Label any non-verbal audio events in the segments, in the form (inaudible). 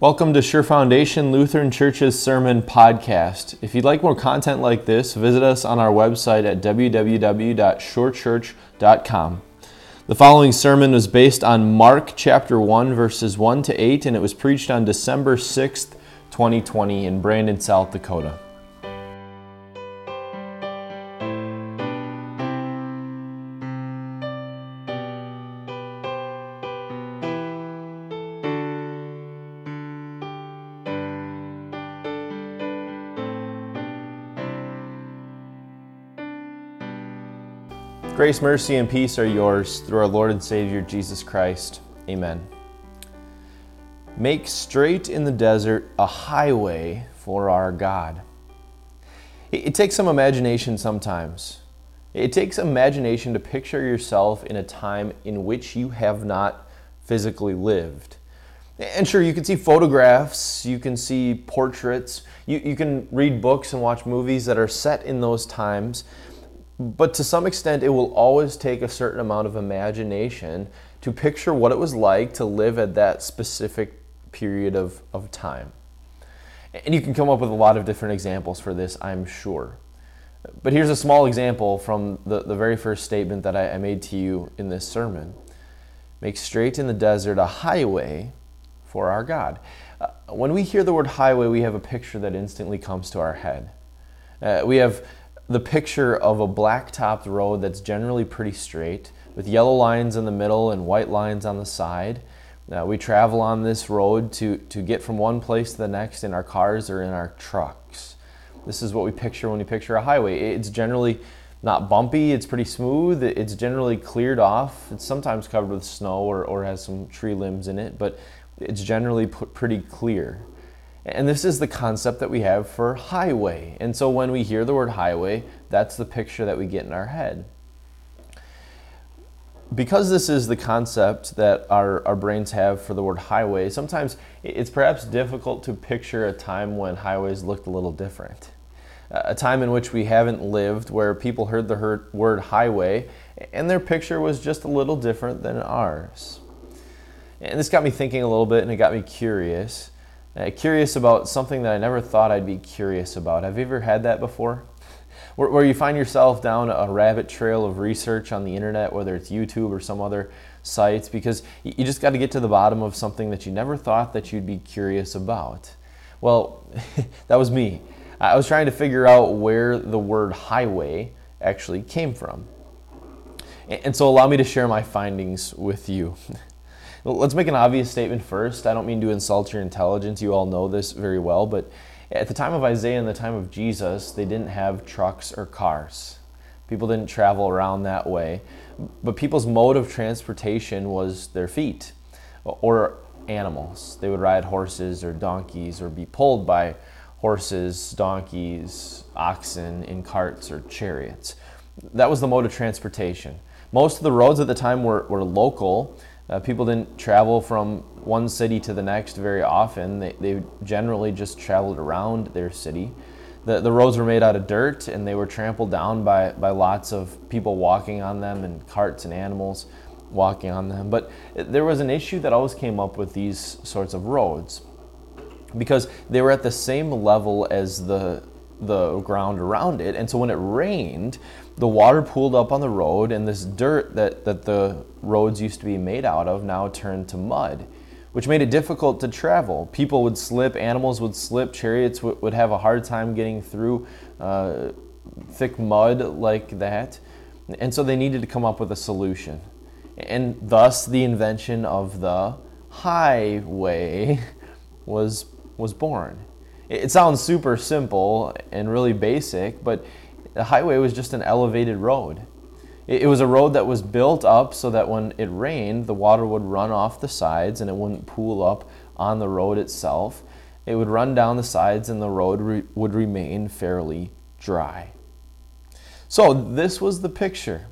Welcome to Sure Foundation Lutheran Church's Sermon Podcast. If you'd like more content like this, visit us on our website at www.shorechurch.com. The following sermon was based on Mark chapter 1, verses 1 to 8, and it was preached on December 6th, 2020, in Brandon, South Dakota. Grace, mercy, and peace are yours through our Lord and Savior Jesus Christ. Amen. Make straight in the desert a highway for our God. It takes some imagination sometimes. It takes imagination to picture yourself in a time in which you have not physically lived. And sure, you can see photographs, you can see portraits, you, you can read books and watch movies that are set in those times, but to some extent, it will always take a certain amount of imagination to picture what it was like to live at that specific period of, of time. And you can come up with a lot of different examples for this, I'm sure. But here's a small example from the, the very first statement that I, I made to you in this sermon Make straight in the desert a highway for our God. Uh, when we hear the word highway, we have a picture that instantly comes to our head. Uh, we have the picture of a black-topped road that's generally pretty straight with yellow lines in the middle and white lines on the side. Uh, we travel on this road to, to get from one place to the next in our cars or in our trucks. This is what we picture when we picture a highway. It's generally not bumpy, it's pretty smooth, it's generally cleared off. It's sometimes covered with snow or, or has some tree limbs in it, but it's generally pretty clear. And this is the concept that we have for highway. And so when we hear the word highway, that's the picture that we get in our head. Because this is the concept that our, our brains have for the word highway, sometimes it's perhaps difficult to picture a time when highways looked a little different. A time in which we haven't lived where people heard the word highway and their picture was just a little different than ours. And this got me thinking a little bit and it got me curious. Uh, curious about something that I never thought I'd be curious about. Have you ever had that before? Where, where you find yourself down a rabbit trail of research on the internet, whether it's YouTube or some other sites, because you just got to get to the bottom of something that you never thought that you'd be curious about. Well, (laughs) that was me. I was trying to figure out where the word highway actually came from. And so allow me to share my findings with you. (laughs) Let's make an obvious statement first. I don't mean to insult your intelligence. You all know this very well. But at the time of Isaiah and the time of Jesus, they didn't have trucks or cars. People didn't travel around that way. But people's mode of transportation was their feet or animals. They would ride horses or donkeys or be pulled by horses, donkeys, oxen in carts or chariots. That was the mode of transportation. Most of the roads at the time were, were local uh, people didn't travel from one city to the next very often. They, they generally just traveled around their city. The, the roads were made out of dirt and they were trampled down by, by lots of people walking on them and carts and animals walking on them. But there was an issue that always came up with these sorts of roads because they were at the same level as the, the ground around it. And so when it rained, the water pooled up on the road, and this dirt that, that the roads used to be made out of now turned to mud, which made it difficult to travel. People would slip, animals would slip, chariots w- would have a hard time getting through uh, thick mud like that. And so they needed to come up with a solution. And thus, the invention of the highway (laughs) was, was born. It sounds super simple and really basic, but the highway was just an elevated road. It, was a road that was built up so that when it rained, the water would run off the sides and it wouldn't pool up on the road itself. It would run down the sides and the road re- would remain fairly dry. So, this was the picture.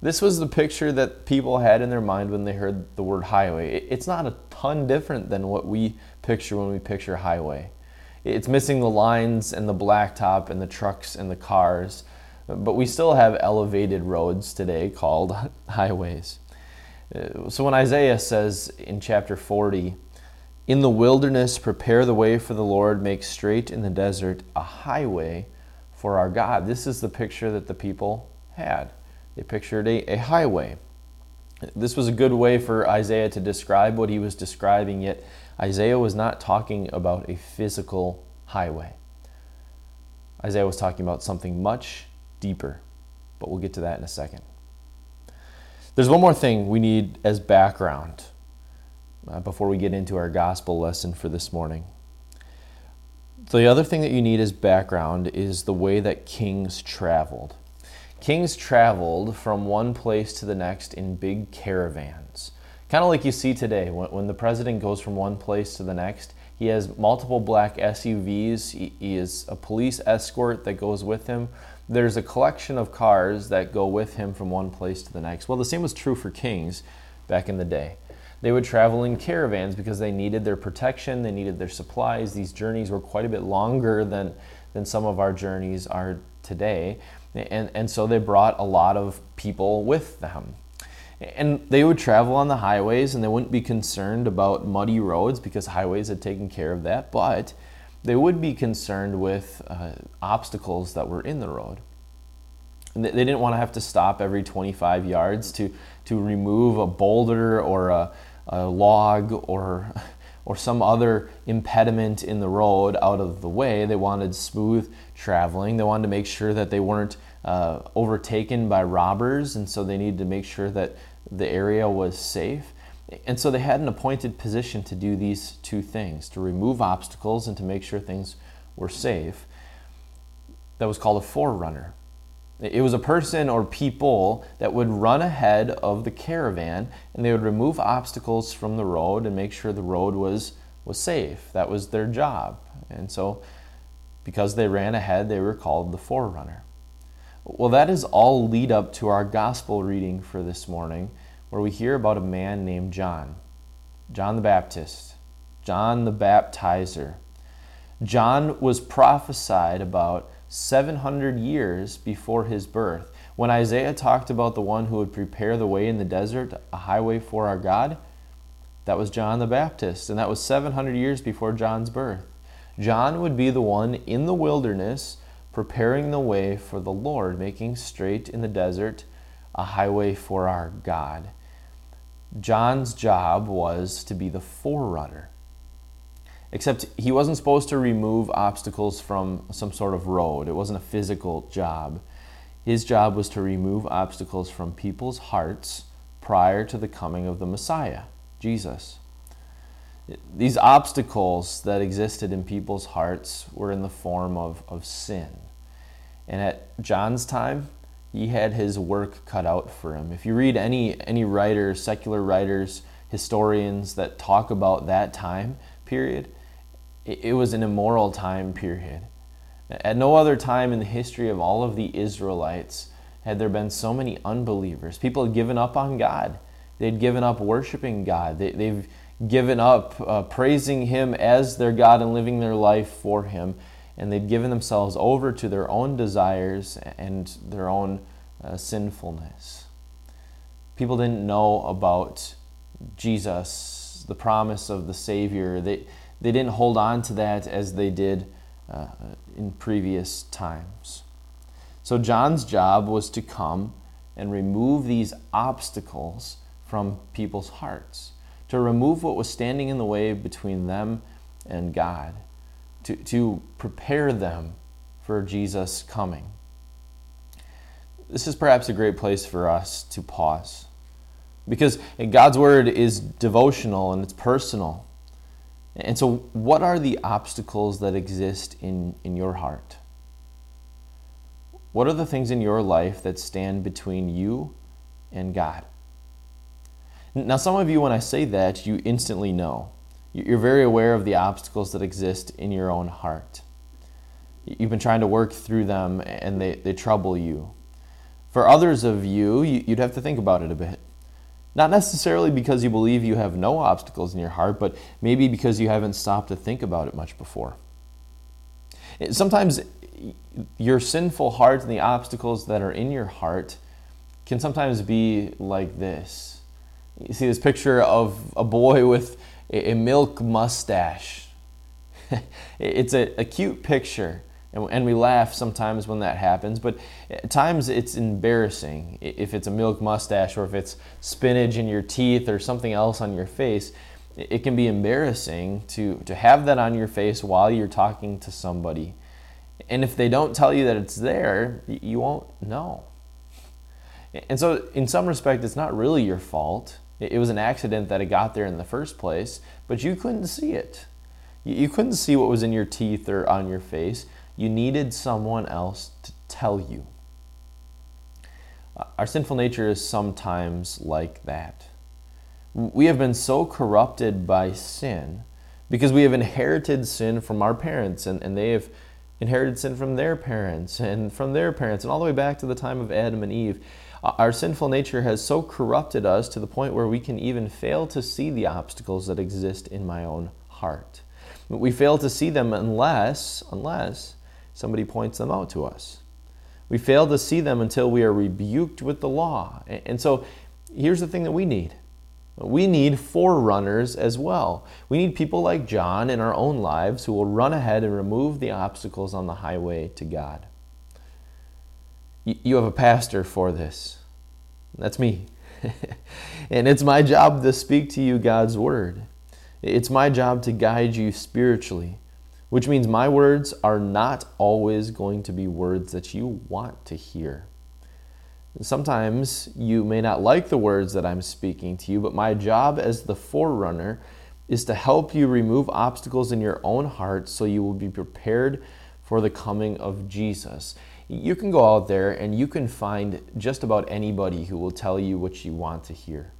This was the picture that people had in their mind when they heard the word highway. It's not a ton different than what we picture when we picture highway. It's missing the lines and the blacktop and the trucks and the cars, but we still have elevated roads today called (laughs) highways. Uh, so when Isaiah says in chapter 40, In the wilderness, prepare the way for the Lord, make straight in the desert a highway for our God. This is the picture that the people had. They pictured a, a highway. This was a good way for Isaiah to describe what he was describing, yet Isaiah was not talking about a physical highway. Isaiah was talking about something much deeper, but we'll get to that in a second. There's one more thing we need as background uh, before we get into our gospel lesson for this morning. The other thing that you need as background is the way that kings traveled. Kings traveled from one place to the next in big caravans. Kind of like you see today, when, when the president goes from one place to the next, he has multiple black SUVs. He, he is a police escort that goes with him. There's a collection of cars that go with him from one place to the next. Well, the same was true for kings back in the day. They would travel in caravans because they needed their protection, they needed their supplies. These journeys were quite a bit longer than, than some of our journeys are today. And, and so they brought a lot of people with them. And they would travel on the highways and they wouldn't be concerned about muddy roads because highways had taken care of that, but they would be concerned with uh, obstacles that were in the road. And they didn't want to have to stop every 25 yards to, to remove a boulder or a, a log or, (laughs) or some other impediment in the road out of the way. They wanted smooth traveling. They wanted to make sure that they weren't uh, overtaken by robbers, and so they needed to make sure that the area was safe. And so they had an appointed position to do these two things to remove obstacles and to make sure things were safe. That was called a forerunner. It was a person or people that would run ahead of the caravan and they would remove obstacles from the road and make sure the road was, was safe. That was their job. And so, because they ran ahead, they were called the forerunner. Well, that is all lead up to our gospel reading for this morning, where we hear about a man named John, John the Baptist, John the Baptizer. John was prophesied about 700 years before his birth. When Isaiah talked about the one who would prepare the way in the desert, a highway for our God, that was John the Baptist, and that was 700 years before John's birth. John would be the one in the wilderness preparing the way for the Lord, making straight in the desert a highway for our God. John's job was to be the forerunner. Except he wasn't supposed to remove obstacles from some sort of road, it wasn't a physical job. His job was to remove obstacles from people's hearts prior to the coming of the Messiah, Jesus. These obstacles that existed in people's hearts were in the form of, of sin. And at John's time, he had his work cut out for him. If you read any any writers, secular writers, historians that talk about that time period, it, it was an immoral time period. At no other time in the history of all of the Israelites had there been so many unbelievers. People had given up on God. They'd given up worshiping God. They, have given up uh, praising Him as their God and living their life for Him and they'd given themselves over to their own desires and their own uh, sinfulness. People didn't know about Jesus, the promise of the Savior. They, they didn't hold on to that as they did uh, in previous times. So, John's job was to come and remove these obstacles from people's hearts, to remove what was standing in the way between them and God to, to prepare them for Jesus' coming. This is perhaps a great place for us to pause because God's Word is devotional and it's personal. And so, what are the obstacles that exist in, in your heart? What are the things in your life that stand between you and God? Now, some of you, when I say that, you instantly know. You're very aware of the obstacles that exist in your own heart. You've been trying to work through them and they, they trouble you. For others of you, you'd have to think about it a bit. Not necessarily because you believe you have no obstacles in your heart, but maybe because you haven't stopped to think about it much before. Sometimes your sinful heart and the obstacles that are in your heart can sometimes be like this. You see this picture of a boy (laughs) with a, milk mustache. (laughs) it's a, a cute picture, and, and we laugh sometimes when that happens, but at times it's embarrassing if it's a milk mustache or if it's spinach in your teeth or something else on your face. It can be embarrassing to, to have that on your face while you're talking to somebody. And if they don't tell you that it's there, you won't know. And so, in some respect, it's not really your fault. It was an accident that it got there in the first place, but you couldn't see it. You couldn't see what was in your teeth or on your face. You needed someone else to tell you. Uh, our sinful nature is sometimes like that. We have been so corrupted by sin because we have inherited sin from our parents, and, and they have inherited sin from their parents and from their parents, and all the way back to the time of Adam and Eve. Our sinful nature has so corrupted us to the point where we can even fail to see the obstacles that exist in my own heart. We fail to see them unless, unless somebody points them out to us. We fail to see them until we are rebuked with the law. And so here's the thing that we need we need forerunners as well. We need people like John in our own lives who will run ahead and remove the obstacles on the highway to God. You have a pastor for this. That's me. (laughs) and it's my job to speak to you God's word. It's my job to guide you spiritually, which means my words are not always going to be words that you want to hear. Sometimes you may not like the words that I'm speaking to you, but my job as the forerunner is to help you remove obstacles in your own heart so you will be prepared for the coming of Jesus. You can go out there and you can find just about anybody who will tell you what you want to hear.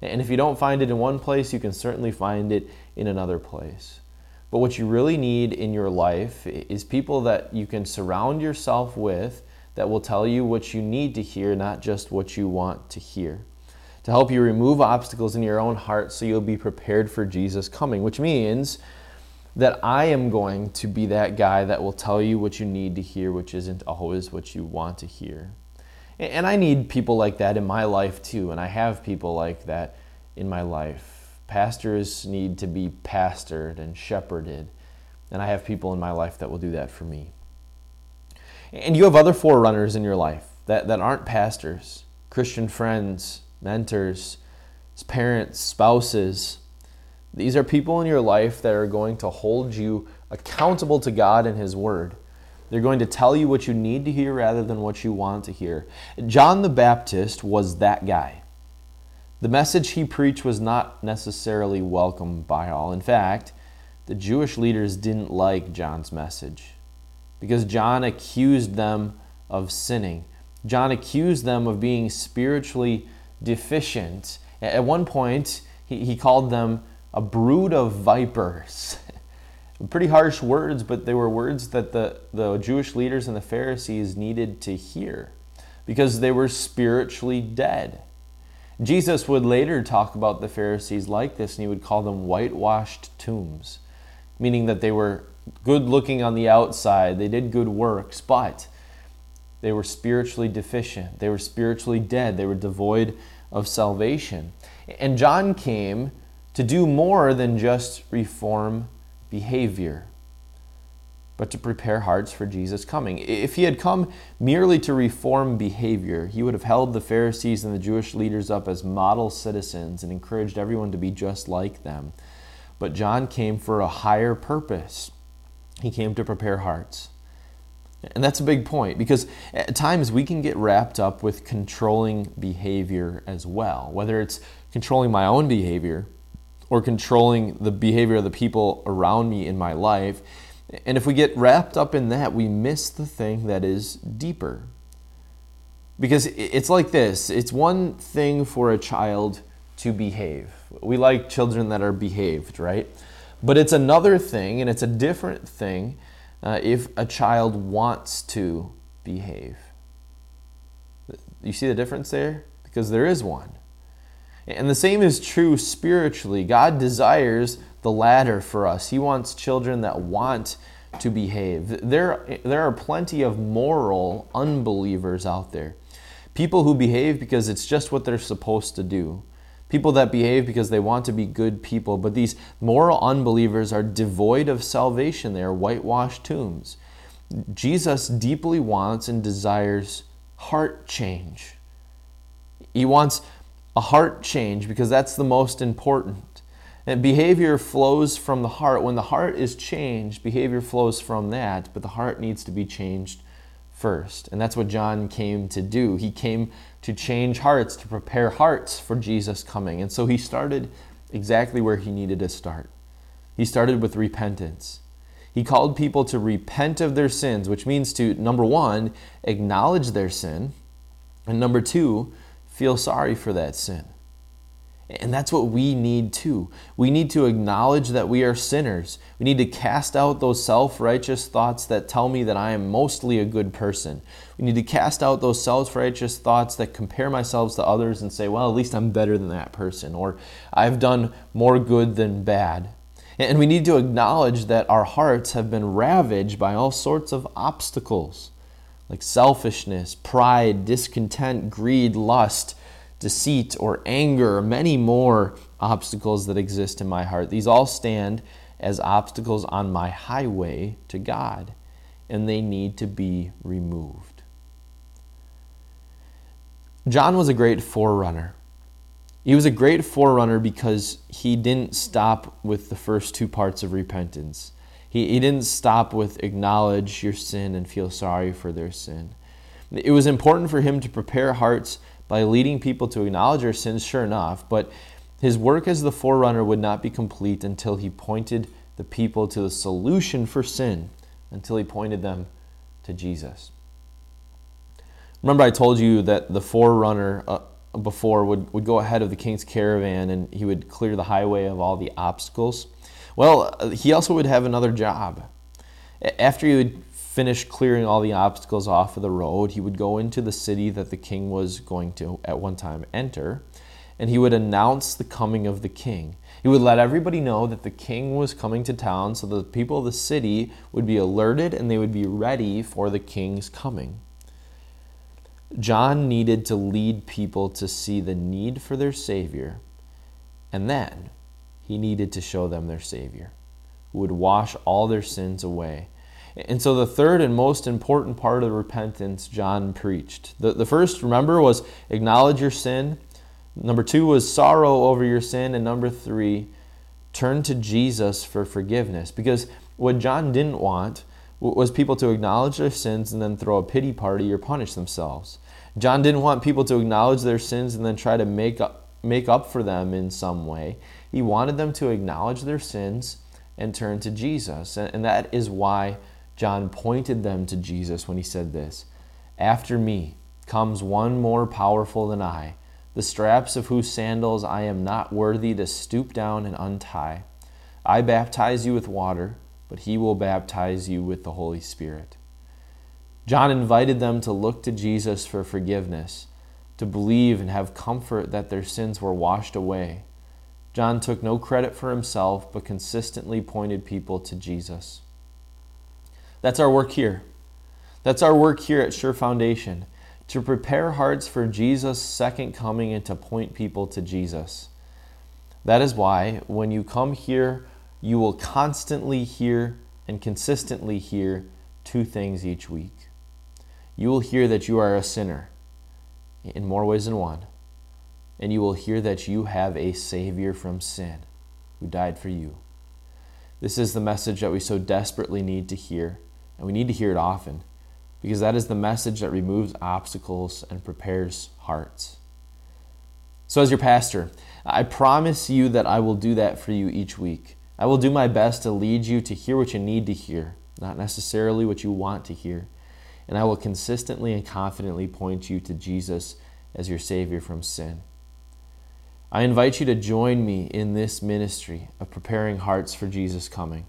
And if you don't find it in one place, you can certainly find it in another place. But what you really need in your life is people that you can surround yourself with that will tell you what you need to hear, not just what you want to hear. To help you remove obstacles in your own heart so you'll be prepared for Jesus coming, which means that I am going to be that guy that will tell you what you need to hear, which isn't always what you want to hear. And I need people like that in my life too, and I have people like that in my life. Pastors need to be pastored and shepherded, and I have people in my life that will do that for me. And you have other forerunners in your life that, that aren't pastors, Christian friends, mentors, parents, spouses. These are people in your life that are going to hold you accountable to God and His Word. They're going to tell you what you need to hear rather than what you want to hear. John the Baptist was that guy. The message he preached was not necessarily welcomed by all. In fact, the Jewish leaders didn't like John's message because John accused them of sinning. John accused them of being spiritually deficient. At one point, he, he called them a brood of vipers. (laughs) Pretty harsh words, but they were words that the, the Jewish leaders and the Pharisees needed to hear because they were spiritually dead. Jesus would later talk about the Pharisees like this, and he would call them whitewashed tombs, meaning that they were good looking on the outside, they did good works, but they were spiritually deficient. They were spiritually dead. They were devoid of salvation. And John came to do more than just reform behavior, but to prepare hearts for Jesus' coming. If he had come merely to reform behavior, he would have held the Pharisees and the Jewish leaders up as model citizens and encouraged everyone to be just like them. But John came for a higher purpose. He came to prepare hearts. And that's a big point because at times we can get wrapped up with controlling behavior as well, whether it's controlling my own behavior or controlling the behavior of the people around me in my life. And if we get wrapped up in that, we miss the thing that is deeper. Because it's like this it's one thing for a child to behave. We like children that are behaved, right? But it's another thing, and it's a different thing uh, if a child wants to behave. You see the difference there? Because there is one. And the same is true spiritually. God desires the latter for us. He wants children that want to behave. There, there are plenty of moral unbelievers out there. People who behave because it's just what they're supposed to do. people that behave because they want to be good people. But these moral unbelievers are devoid of salvation. They are whitewashed tombs. Jesus deeply wants and desires heart change. He wants a heart change because that's the most important. And behavior flows from the heart. When the heart is changed, behavior flows from that, but the heart needs to be changed first. And that's what John came to do. He came to change hearts, to prepare hearts for Jesus coming. And so he started exactly where he needed to start. He started with repentance. He called people to repent of their sins, which means to, number one, acknowledge their sin, and number two, feel sorry for that sin. And that's what we need too. We need to acknowledge that we are sinners. We need to cast out those self righteous thoughts that tell me that I am mostly a good person. We need to cast out those self righteous thoughts that compare myself to others and say, well, at least I'm better than that person, or I've done more good than bad. And we need to acknowledge that our hearts have been ravaged by all sorts of obstacles like selfishness, pride, discontent, greed, lust, deceit, or anger, many more obstacles that exist in my heart. These all stand as obstacles on my highway to God, and they need to be removed. John was a great forerunner. He was a great forerunner because he didn't stop with the first two parts of repentance. He, he didn't stop with acknowledge your sin and feel sorry for their sin. It was important for him to prepare hearts by leading people to acknowledge their sins, sure enough, but his work as the forerunner would not be complete until he pointed the people to the solution for sin, until he pointed them to Jesus. Remember, I told you that the forerunner uh, before would, would go ahead of the king's caravan and he would clear the highway of all the obstacles. Well, he also would have another job. After he would finish clearing all the obstacles off of the road, he would go into the city that the king was going to at one time enter, and he would announce the coming of the king. He would let everybody know that the king was coming to town so the people of the city would be alerted and they would be ready for the king's coming. John needed to lead people to see the need for their Savior, and then he needed to show them their Savior, who would wash all their sins away. And so, the third and most important part of repentance John preached. The, the first, remember, was acknowledge your sin. Number two was sorrow over your sin. And number three, turn to Jesus for forgiveness. Because what John didn't want was people to acknowledge their sins and then throw a pity party or punish themselves. John didn't want people to acknowledge their sins and then try to make up, make up for them in some way. He wanted them to acknowledge their sins and turn to Jesus. And, that is why John pointed them to Jesus when he said this After me comes one more powerful than I, the straps of whose sandals I am not worthy to stoop down and untie. I baptize you with water, but he will baptize you with the Holy Spirit. John invited them to look to Jesus for forgiveness, to believe and have comfort that their sins were washed away. John took no credit for himself, but consistently pointed people to Jesus. That's our work here. That's our work here at Sure Foundation to prepare hearts for Jesus' second coming and to point people to Jesus. That is why when you come here, you will constantly hear and consistently hear two things each week you will hear that you are a sinner in more ways than one. And you will hear that you have a Savior from sin who died for you. This is the message that we so desperately need to hear, and we need to hear it often, because that is the message that removes obstacles and prepares hearts. So, as your pastor, I promise you that I will do that for you each week. I will do my best to lead you to hear what you need to hear, not necessarily what you want to hear and I will consistently and confidently point you to Jesus as your Savior from sin. I invite you to join me in this ministry of preparing hearts for Jesus' coming.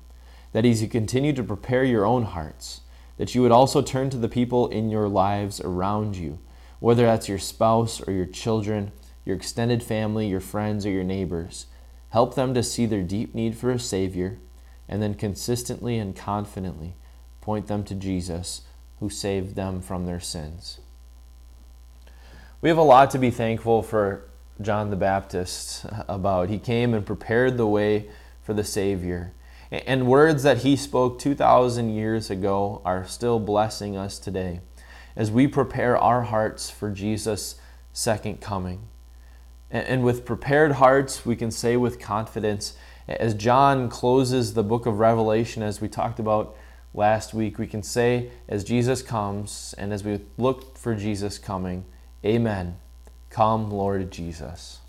That as you continue to prepare your own hearts, that you would also turn to the people in your lives around you, whether that's your spouse or your children, your extended family, your friends, or your neighbors. Help them to see their deep need for a Savior, and then consistently and confidently point them to Jesus who saved them from their sins. We have a lot to be thankful for John the Baptist (laughs) about. He came and prepared the way for the Savior. And words that he spoke 2,000 years ago are still blessing us today as we prepare our hearts for Jesus' second coming. And with prepared hearts, we can say with confidence, as John closes the book of Revelation, as we talked about last week, we can say, as Jesus comes and as we look for Jesus coming, Amen. Come, Lord Jesus.